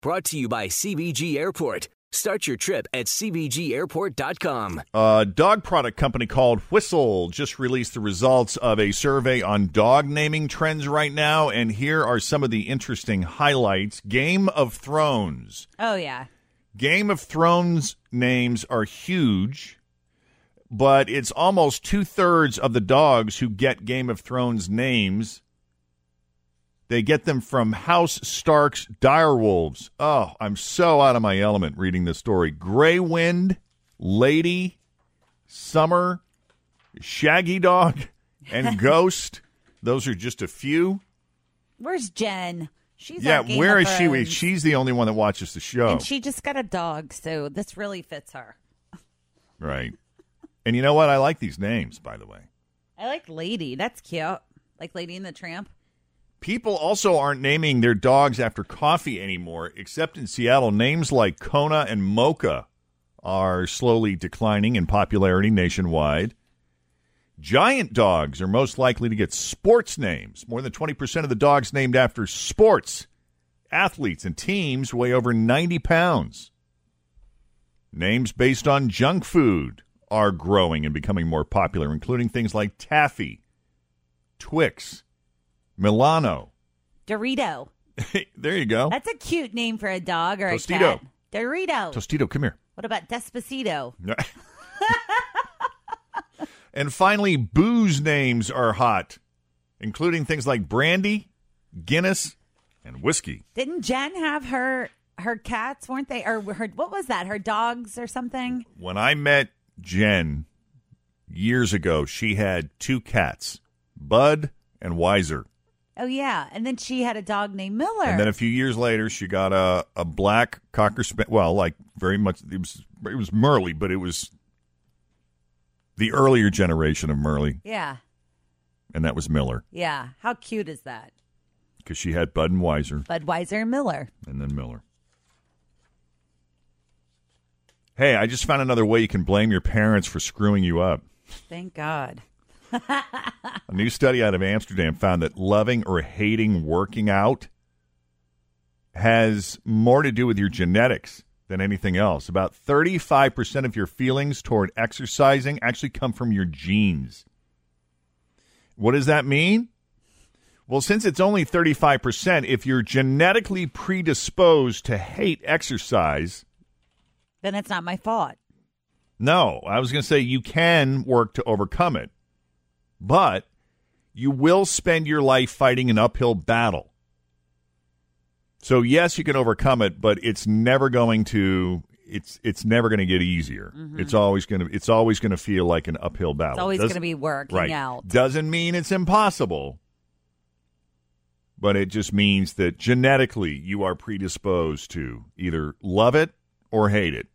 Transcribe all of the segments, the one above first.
brought to you by CVG Airport. Start your trip at CVGAirport.com. A dog product company called Whistle just released the results of a survey on dog naming trends right now, and here are some of the interesting highlights. Game of Thrones. Oh yeah. Game of Thrones names are huge, but it's almost two thirds of the dogs who get Game of Thrones names. They get them from House Stark's direwolves. Oh, I'm so out of my element reading this story. Grey Wind, Lady, Summer, Shaggydog, and Ghost. Those are just a few. Where's Jen? She's yeah, where is she? Thrones. She's the only one that watches the show. And she just got a dog, so this really fits her. Right. And you know what? I like these names, by the way. I like Lady. That's cute. Like Lady and the Tramp. People also aren't naming their dogs after coffee anymore, except in Seattle. Names like Kona and Mocha are slowly declining in popularity nationwide. Giant dogs are most likely to get sports names. More than 20% of the dogs named after sports, athletes, and teams weigh over 90 pounds. Names based on junk food are growing and becoming more popular, including things like Taffy, Twix, Milano. Dorito. there you go. That's a cute name for a dog or Tostito. a cat. Dorito. Tostito, come here. what about Despacito? and finally, booze names are hot, including things like brandy, Guinness, and whiskey. Didn't Jen have her her cats, weren't they? Or her what was that? Her dogs or something? When I met Jen years ago, she had two cats, Bud and Wiser. Oh yeah. And then she had a dog named Miller. And then a few years later, she got a, a black cocker spaniel. Well, like very much, it was it was Merle, but it was the earlier generation of Merle, yeah. and that was Miller Yeah. How cute is that? because she had Bud and Wiser, Budweiser and Miller. and then Miller. Hey, I just found another way you can blame your parents for screwing you up. Thank God. A new study out of Amsterdam found that loving or hating working out has more to do with your genetics than anything else. About 35% of your feelings toward exercising actually come from your genes. What does that mean? Well, since it's only 35%, if you're genetically predisposed to hate exercise, Then it's not my fault. no, I was going to say you can work to overcome it, but you will spend your life fighting an uphill battle. So yes, you can overcome it, but it's never going to it's it's never going to get easier. It's always going to it's always going to feel like an uphill battle. Mm-hmm. It's always going to be working right. out. Doesn't mean it's impossible, but it just means that genetically you are predisposed to either love it or hate it,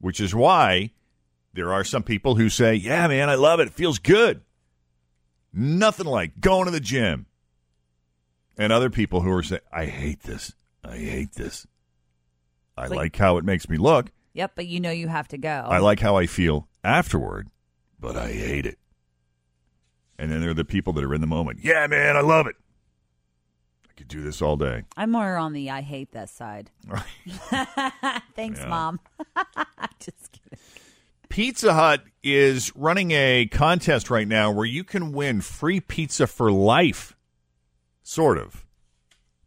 which is why there are some people who say, "Yeah, man, I love it. It feels good." Nothing like going to the gym. and other people who are saying, "I hate this. I hate this. I Like- like how it makes me look. Yep, but you know you have to go. I like how I feel afterward, but I hate it." And then there are the people that are in the moment. Yeah, man, I love it. I could do this all day. I'm more on the I hate this side. Thanks, mom. Just kidding. Pizza Hut is running a contest right now where you can win free pizza for life. Sort of.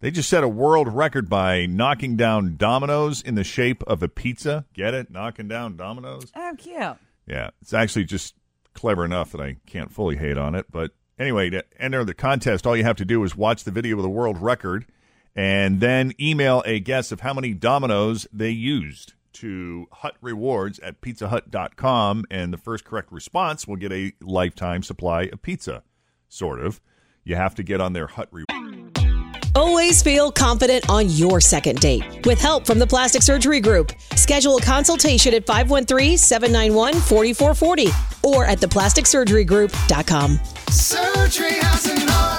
They just set a world record by knocking down dominoes in the shape of a pizza. Get it? Knocking down dominoes? Oh, cute. Yeah, it's actually just clever enough that I can't fully hate on it. But anyway, to enter the contest, all you have to do is watch the video of the world record and then email a guess of how many dominoes they used to Hut Rewards at pizzahut.com. And the first correct response will get a lifetime supply of pizza, sort of. You have to get on their Hut Rewards. Always feel confident on your second date. With help from the Plastic Surgery Group, schedule a consultation at 513-791-4440 or at theplasticsurgerygroup.com. Surgery has an art.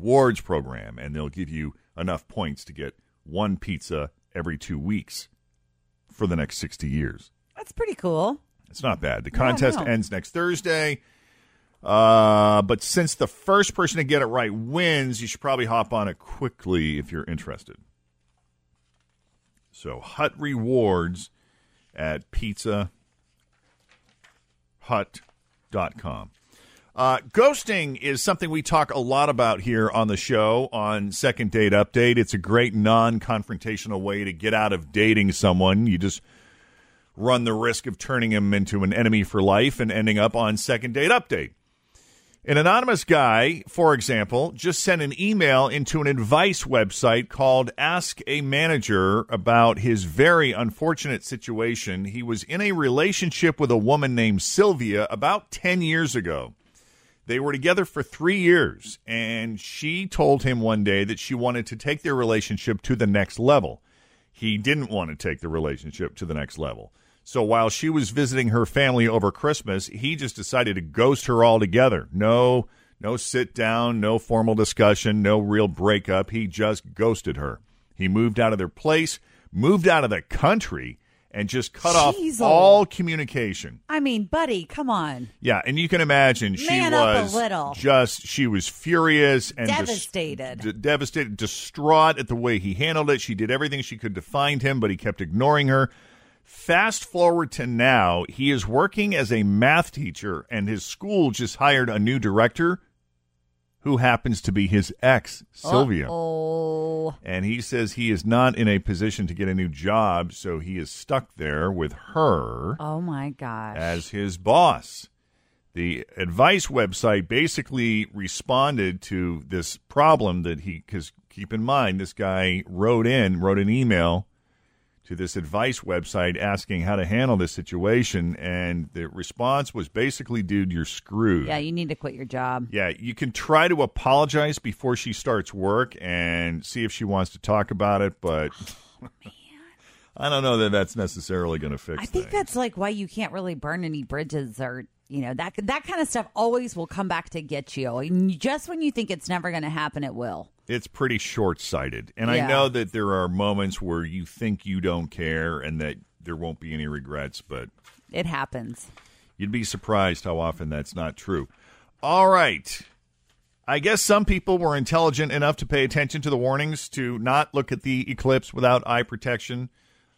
Rewards program, and they'll give you enough points to get one pizza every two weeks for the next 60 years. That's pretty cool. It's not bad. The Yeah, contest no. ends next Thursday. Uh, but since the first person to get it right wins, you should probably hop on it quickly if you're interested. So, Hut Rewards at pizzahut.com. Uh, ghosting is something we talk a lot about here on the show on Second Date Update. It's a great non confrontational way to get out of dating someone. You just run the risk of turning him into an enemy for life and ending up on Second Date Update. An anonymous guy, for example, just sent an email into an advice website called Ask a Manager about his very unfortunate situation. He was in a relationship with a woman named Sylvia about 10 years ago. They were together for three years, and she told him one day that she wanted to take their relationship to the next level. He didn't want to take the relationship to the next level. So while she was visiting her family over Christmas, he just decided to ghost her altogether. No, no sit down, no formal discussion, no real breakup. He just ghosted her. He moved out of their place, moved out of the country, and just cut Jeez, off all communication. I mean, buddy, come on. Yeah, and you can imagine she Man was just she was furious and Devastated. d- devastated, distraught at the way he handled it. She did everything she could to find him, but he kept ignoring her. Fast forward to now, he is working as a math teacher, and his school just hired a new director who happens to be his ex, Sylvia. Oh, And he says he is not in a position to get a new job, so he is stuck there with her oh my gosh. as his boss. The advice website basically responded to this problem that he, because keep in mind, this guy wrote in, wrote an email to this advice website asking how to handle this situation. And the response was basically, dude, you're screwed. yeah, you need to quit your job. Yeah, you can try to apologize before she starts work and see if she wants to talk about it, but oh, I don't know that that's necessarily going to fix I think things. that's like why you can't really burn any bridges or you know that that kind of stuff always will come back to get you. And just when you think it's never going to happen, it will. It's pretty short-sighted. And i know that there are moments where you think you don't care and that there won't be any regrets but It happens. you'd be surprised how often that's not true. All right. I guess some people were intelligent enough to pay attention to the warnings to not look at the eclipse without eye protection.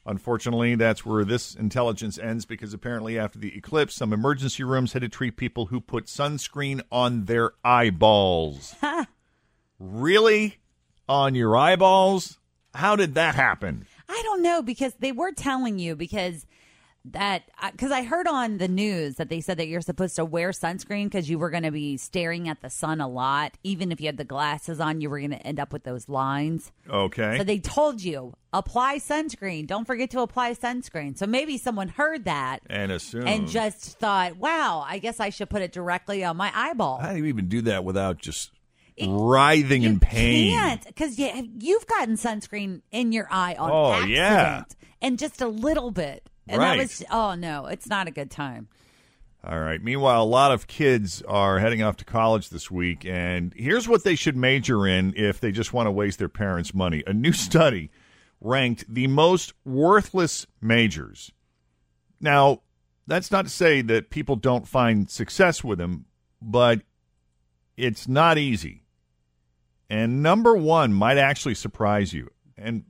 Unfortunately that's where this intelligence ends because apparently after the eclipse some emergency rooms had to treat people who put sunscreen on their eyeballs really on your eyeballs how did that happen I don't know because they were telling you because that uh, because I heard on the news that they said that you're supposed to wear sunscreen because you were going to be staring at the sun a lot. Even if you had the glasses on, you were going to end up with those lines. Okay. So they told you apply sunscreen. Don't forget to apply sunscreen. So maybe someone heard that and assume. and just thought, "Wow, I guess I should put it directly on my eyeball." How do you even do that without just writhing in pain? Can't because you, you've gotten sunscreen in your eye on Oh, accident yeah. and just a little bit. And Right. that was oh no, it's not a good time. All right. Meanwhile, a lot of kids are heading off to college this week, and here's what they should major in if they just want to waste their parents' money. A new study ranked the most worthless majors. Now, that's not to say that people don't find success with them, but it's not easy. And number one might actually surprise you. And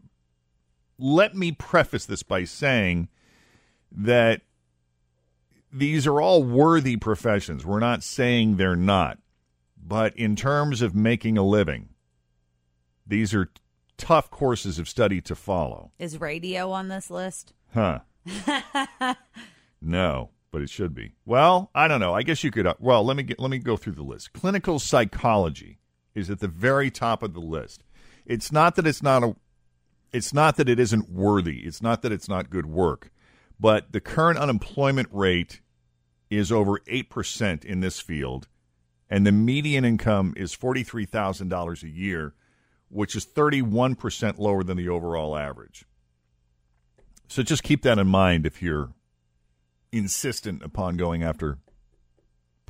let me preface this by saying that these are all worthy professions. We're not saying they're not. But in terms of making a living, these are tough courses of study to follow. Is radio on this list? Huh. no, but it should be. Well, I don't know. I guess you could uh, well, let me get, let me go through the list. Clinical psychology is at the very top of the list. It's not that it's not a it's not that it isn't worthy. It's not that it's not good work. But the current unemployment rate is over 8% in this field and the median income is $43,000 a year, which is 31% lower than the overall average. So just keep that in mind if you're insistent upon going after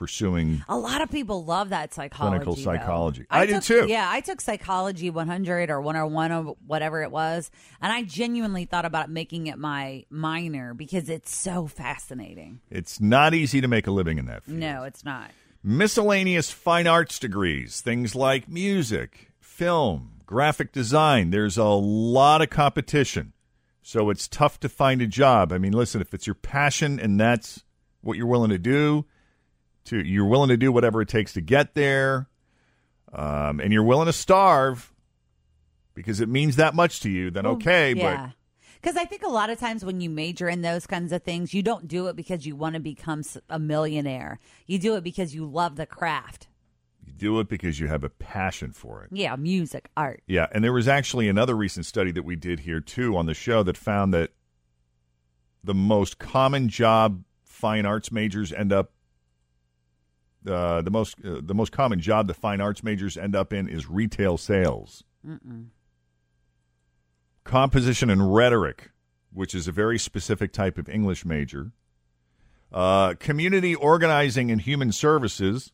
pursuing A lot of people love that psychology. Clinical psychology. I do took- too. Yeah, I took psychology 100 or 101 or whatever it was, and I genuinely thought about making it my minor because it's so fascinating. it's not easy to make a living in that field. No, it's not. Miscellaneous fine arts degrees, things like music, film, graphic design. There's a lot of competition. So it's tough to find a job. I mean, listen, if it's your passion and that's what you're willing to do, to you're willing to do whatever it takes to get there, um, and you're willing to starve because it means that much to you, then okay. Yeah. Because I think a lot of times when you major in those kinds of things, you don't do it because you want to become a millionaire. You do it because you love the craft. You do it because you have a passion for it. Yeah, music, art. Yeah, and there was actually another recent study that we did here too on the show that found that the most common job fine arts majors end up uh, the most uh, the most common job the fine arts majors end up in is retail sales, Mm-mm. composition and rhetoric, which is a very specific type of English major, uh, community organizing and human services.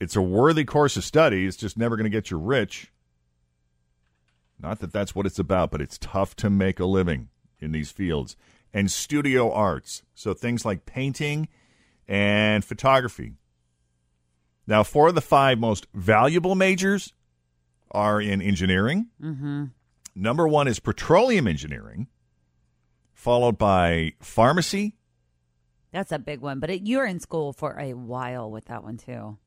It's a worthy course of study. It's just never going to get you rich. Not that that's what it's about, but it's tough to make a living in these fields. And studio arts. So things like painting and photography. Now, four of the five most valuable majors are in engineering. Mm-hmm. Number one is petroleum engineering, followed by pharmacy, That's a big one. But it, you're in school for a while with that one too.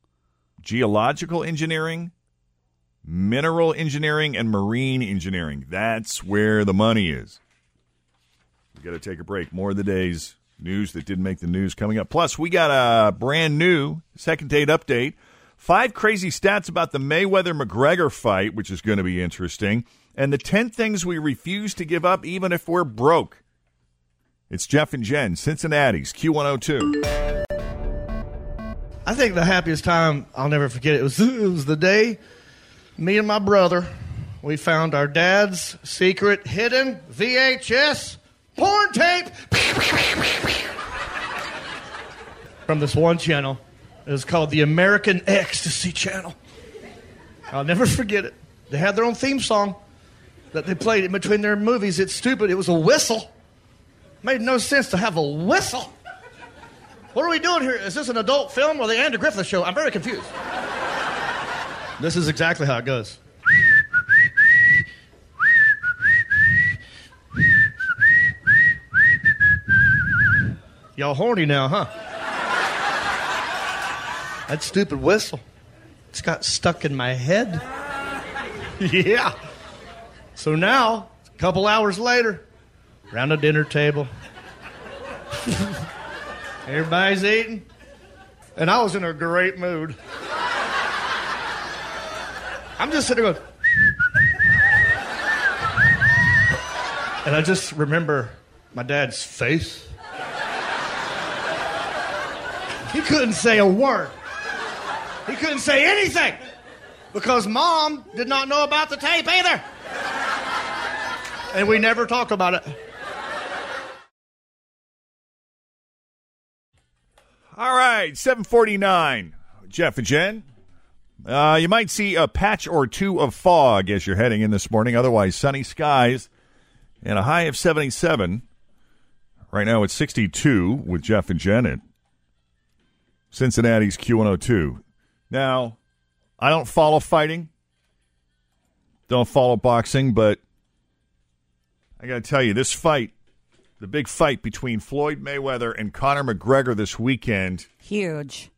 geological engineering, mineral engineering, and marine engineering. That's where the money is. We got to take a break. More of the day's news that didn't make the news coming up. Plus, we got a brand new second date update. Five crazy stats about the Mayweather McGregor fight, which is going to be interesting. And the 10 things we refuse to give up, even if we're broke. It's Jeff and Jen, Cincinnati's Q102. I think the happiest time I'll never forget it was it was the day me and my brother we found our dad's secret hidden VHS porn tape from this one channel. It was called the American Ecstasy Channel. I'll never forget it. They had their own theme song that they played in between their movies. It's stupid. It was a whistle. Made no sense to have a whistle. What are we doing here? Is this an adult film or the Andrew Griffith show? I'm very confused. this is exactly how it goes. Y'all horny now, huh? That stupid whistle. It's got stuck in my head. yeah. So now, a couple hours later, around the dinner table. Everybody's eating. And I was in a great mood. I'm just sitting there going, and I just remember my dad's face. He couldn't say a word. He couldn't say anything because mom did not know about the tape either. And we never talk about it. All right, 749. Jeff and Jen. Uh, you might see a patch or two of fog as you're heading in this morning. Otherwise, sunny skies and a high of 77. Right now it's 62 with Jeff and Jen at Cincinnati's Q102. Now, I don't follow fighting, don't follow boxing, but I got to tell you, this fight, the big fight between Floyd Mayweather and Conor McGregor this weekend Huge.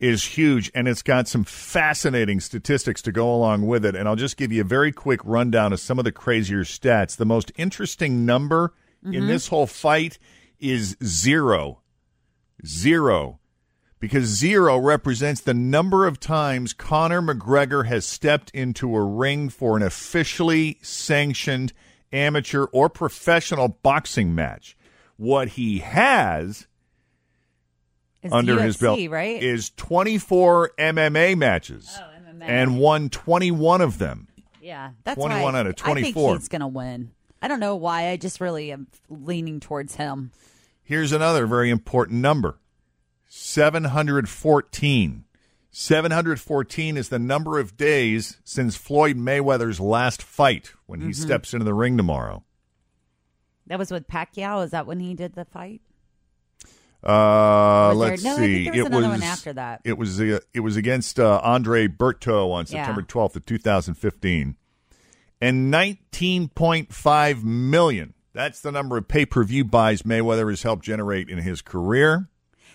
is huge, and it's got some fascinating statistics to go along with it. And I'll just give you a very quick rundown of some of the crazier stats. The most interesting number in mm-hmm. this whole fight is zero. Zero. Because zero represents the number of times Conor McGregor has stepped into a ring for an officially sanctioned amateur or professional boxing match. What he has It's under his belt right? is 24 MMA matches Oh, MMA. and won 21 of them. yeah, that's 21 why out of I think 24. he's gonna win. I don't know why. I just really am leaning towards him. Here's another very important number 714. 714 is the number of days since Floyd Mayweather's last fight when he Mm-hmm. steps into the ring tomorrow. That was with Pacquiao. Is that when he did the fight? Uh, let's no, I see. there was it was after that. It was uh, it was against uh, Andre Berto on September 12th of 2015, and 19.5 million. That's the number of pay per view buys Mayweather has helped generate in his career.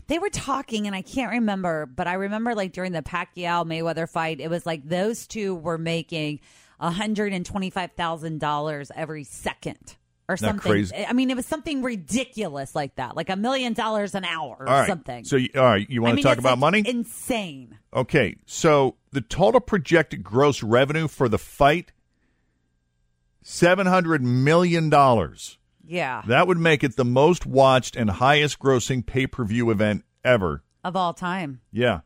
They were talking, and I can't remember, but I remember like during the Pacquiao Mayweather fight, it was like those two were making hundred and twenty five thousand dollars every second or Isn't something. crazy? I mean, it was something ridiculous like that, like a million dollars an hour or right. something. So, you, all right, you want I to mean, talk about like, money? Insane. Okay, so the total projected gross revenue for the fight seven hundred million dollars. Yeah, That would make it the most watched and highest grossing pay per view event ever. of all time Yeah,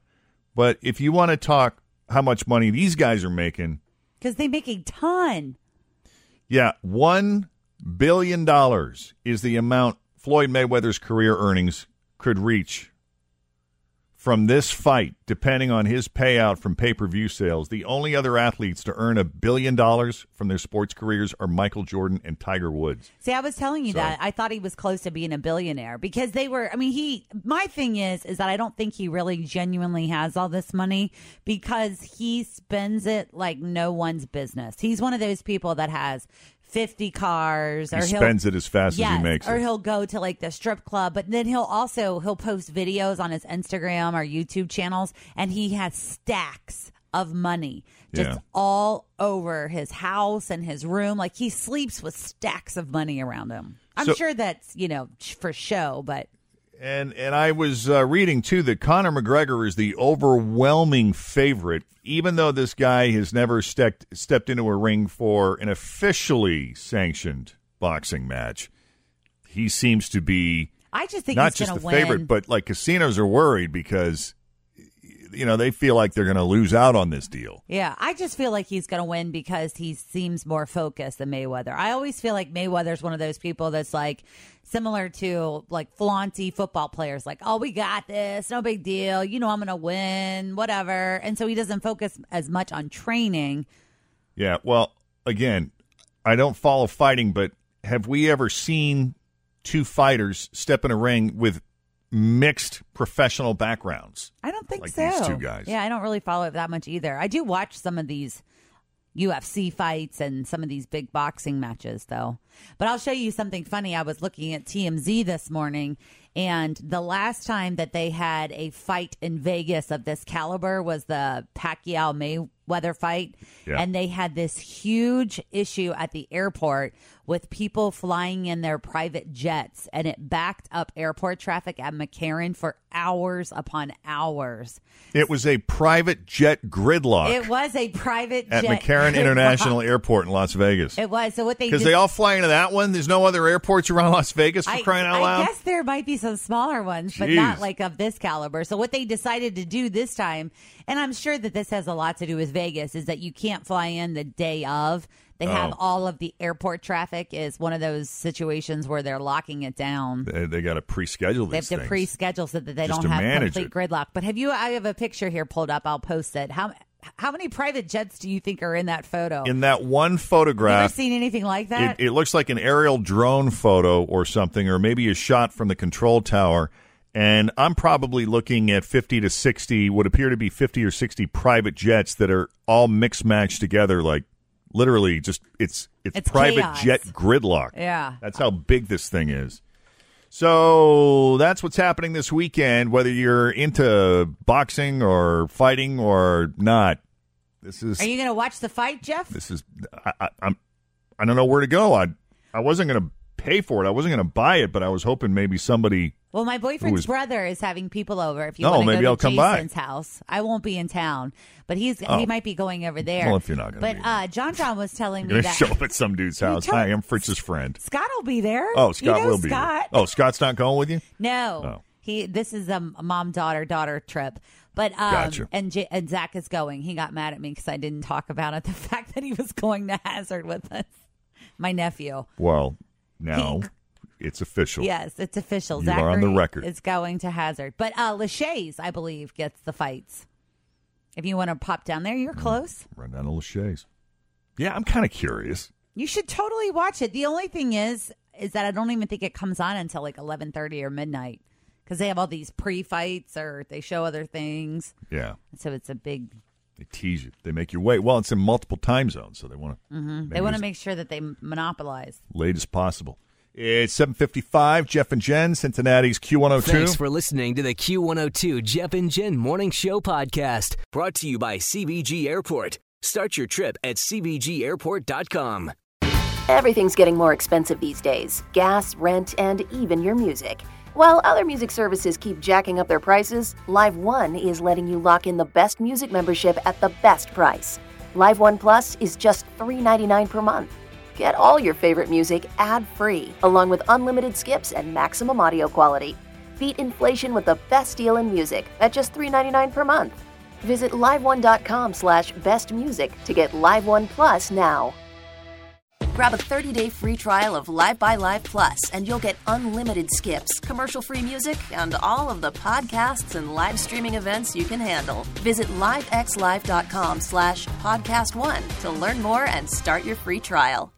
but if you want to talk how much money these guys are making, because they make a ton. yeah, one billion dollars is the amount Floyd Mayweather's career earnings could reach from this fight, depending on his payout from pay per view sales. The only other athletes to earn a billion dollars from their sports careers are Michael Jordan and Tiger Woods. See, I was telling you So- that I thought he was close to being a billionaire because they were. I mean, he. My thing is, is that I don't think he really genuinely has all this money because he spends it like no one's business. He's one of those people that has fifty cars, He or spends it as fast as he makes it. or it. he'll go to like the strip club, but then he'll also he'll post videos on his Instagram or YouTube channels, and he has stacks of money just Yeah. all over his house and his room. Like he sleeps with stacks of money around him. I'm So- sure that's you know for show, but And and I was uh, reading too that Conor McGregor is the overwhelming favorite, even though this guy has never stepped stepped into a ring for an officially sanctioned boxing match. He seems to be I just think not just the win. favorite, but like casinos are worried because you know they feel like they're going to lose out on this deal. Yeah, I just feel like he's going to win because he seems more focused than Mayweather. I always feel like Mayweather's one of those people that's like similar to like flaunty football players, like, oh, we got this, no big deal. You know, I'm going to win, whatever. And so he doesn't focus as much on training. Yeah. Well, again, I don't follow fighting, but have we ever seen two fighters step in a ring with mixed professional backgrounds? I don't think Like so. these two guys. Yeah, I don't really follow it that much either. I do watch some of these UFC fights and some of these big boxing matches, though. But I'll show you something funny. I was looking at TMZ this morning, and the last time that they had a fight in Vegas of this caliber was the Pacquiao Mayweather fight, Yeah. and they had this huge issue at the airport with people flying in their private jets, and it backed up airport traffic at McCarran for hours upon hours. It was a private jet gridlock It was a private at jet McCarran gridlock. International Airport in Las Vegas. It was. So what they Because they all fly into that one. There's no other airports around Las Vegas for I, crying out I loud. guess there might be some smaller ones, but not like of this caliber. So what they decided to do this time, and I'm sure that this has a lot to do with Vegas, is that you can't fly in the day of. They have Oh. all of the airport traffic is one of those situations where they're locking it down. They, they got to pre-schedule They have to things. pre-schedule so that they Just don't have complete gridlock. But have you? I have a picture here pulled up. I'll post it. How how many private jets do you think are in that photo? in that one Have you ever photograph, seen anything like that? it, it looks like an aerial drone photo or something, or maybe a shot from the control tower. And I'm probably looking at 50 to 60, would appear to be 50 or 60 private jets that are all mixed matched together, like literally just it's it's, It's private chaos. jet gridlock. Yeah. That's how big this thing is. So that's what's happening this weekend, whether you're into boxing or fighting or not. This is Are you going to watch the fight, Jeff? this is I, I, I'm I don't know where to go. I I wasn't going to pay for it. I wasn't going to buy it, but I was hoping maybe somebody. Well, my boyfriend's is- brother is having people over. If you Oh, want to maybe go I'll to come by. Jason's house, I won't be in town, but he's Oh. he might be going over there. Well, if you're not gonna but uh, John John was telling me that show up at some dude's house. Hi, I'm Fritz's friend. Scott will be there. Oh, You Scott know will be. there. Scott. Oh, Scott's not going with you. No, Oh. he. This is a mom daughter daughter trip. But um, Gotcha. and J- and Zach is going. He got mad at me because I didn't talk about it. The fact that he was going to Hazard with us, my nephew. Well, now it's official. Yes, it's official. You Zachary are on the record. It's going to Hazard, but uh, Lachey's, I believe, gets the fights. If you want to pop down there, Mm. you're close. Run down to Lachey's. Yeah, I'm kind of curious. You should totally watch it. The only thing is, is that I don't even think it comes on until like eleven thirty or midnight because they have all these pre-fights or they show other things. Yeah, So it's a big. they tease you. They make you wait. Well, it's in multiple time zones, so they want to Mm-hmm. They want to make sure that they monopolize. late as possible. It's 7:55. Jeff and Jen, Cincinnati's Q102. Thanks for listening to the Q102 Jeff and Jen Morning Show podcast, brought to you by CVG Airport. Start your trip at CVGAirport.com. Everything's getting more expensive these days gas, rent, and even your music. While other music services keep jacking up their prices, Live One is letting you lock in the best music membership at the best price. Live One Plus is just $3.99 per month. Get all your favorite music ad free, along with unlimited skips and maximum audio quality. Beat inflation with the best deal in music at just $3.99 per month. Visit liveone.com slash bestmusic to get Live One Plus now. Grab a 30-day free trial of Live by Live Plus, and you'll get unlimited skips, commercial-free music, and all of the podcasts and live streaming events you can handle. Visit livexlive.com slash podcast one to learn more and start your free trial.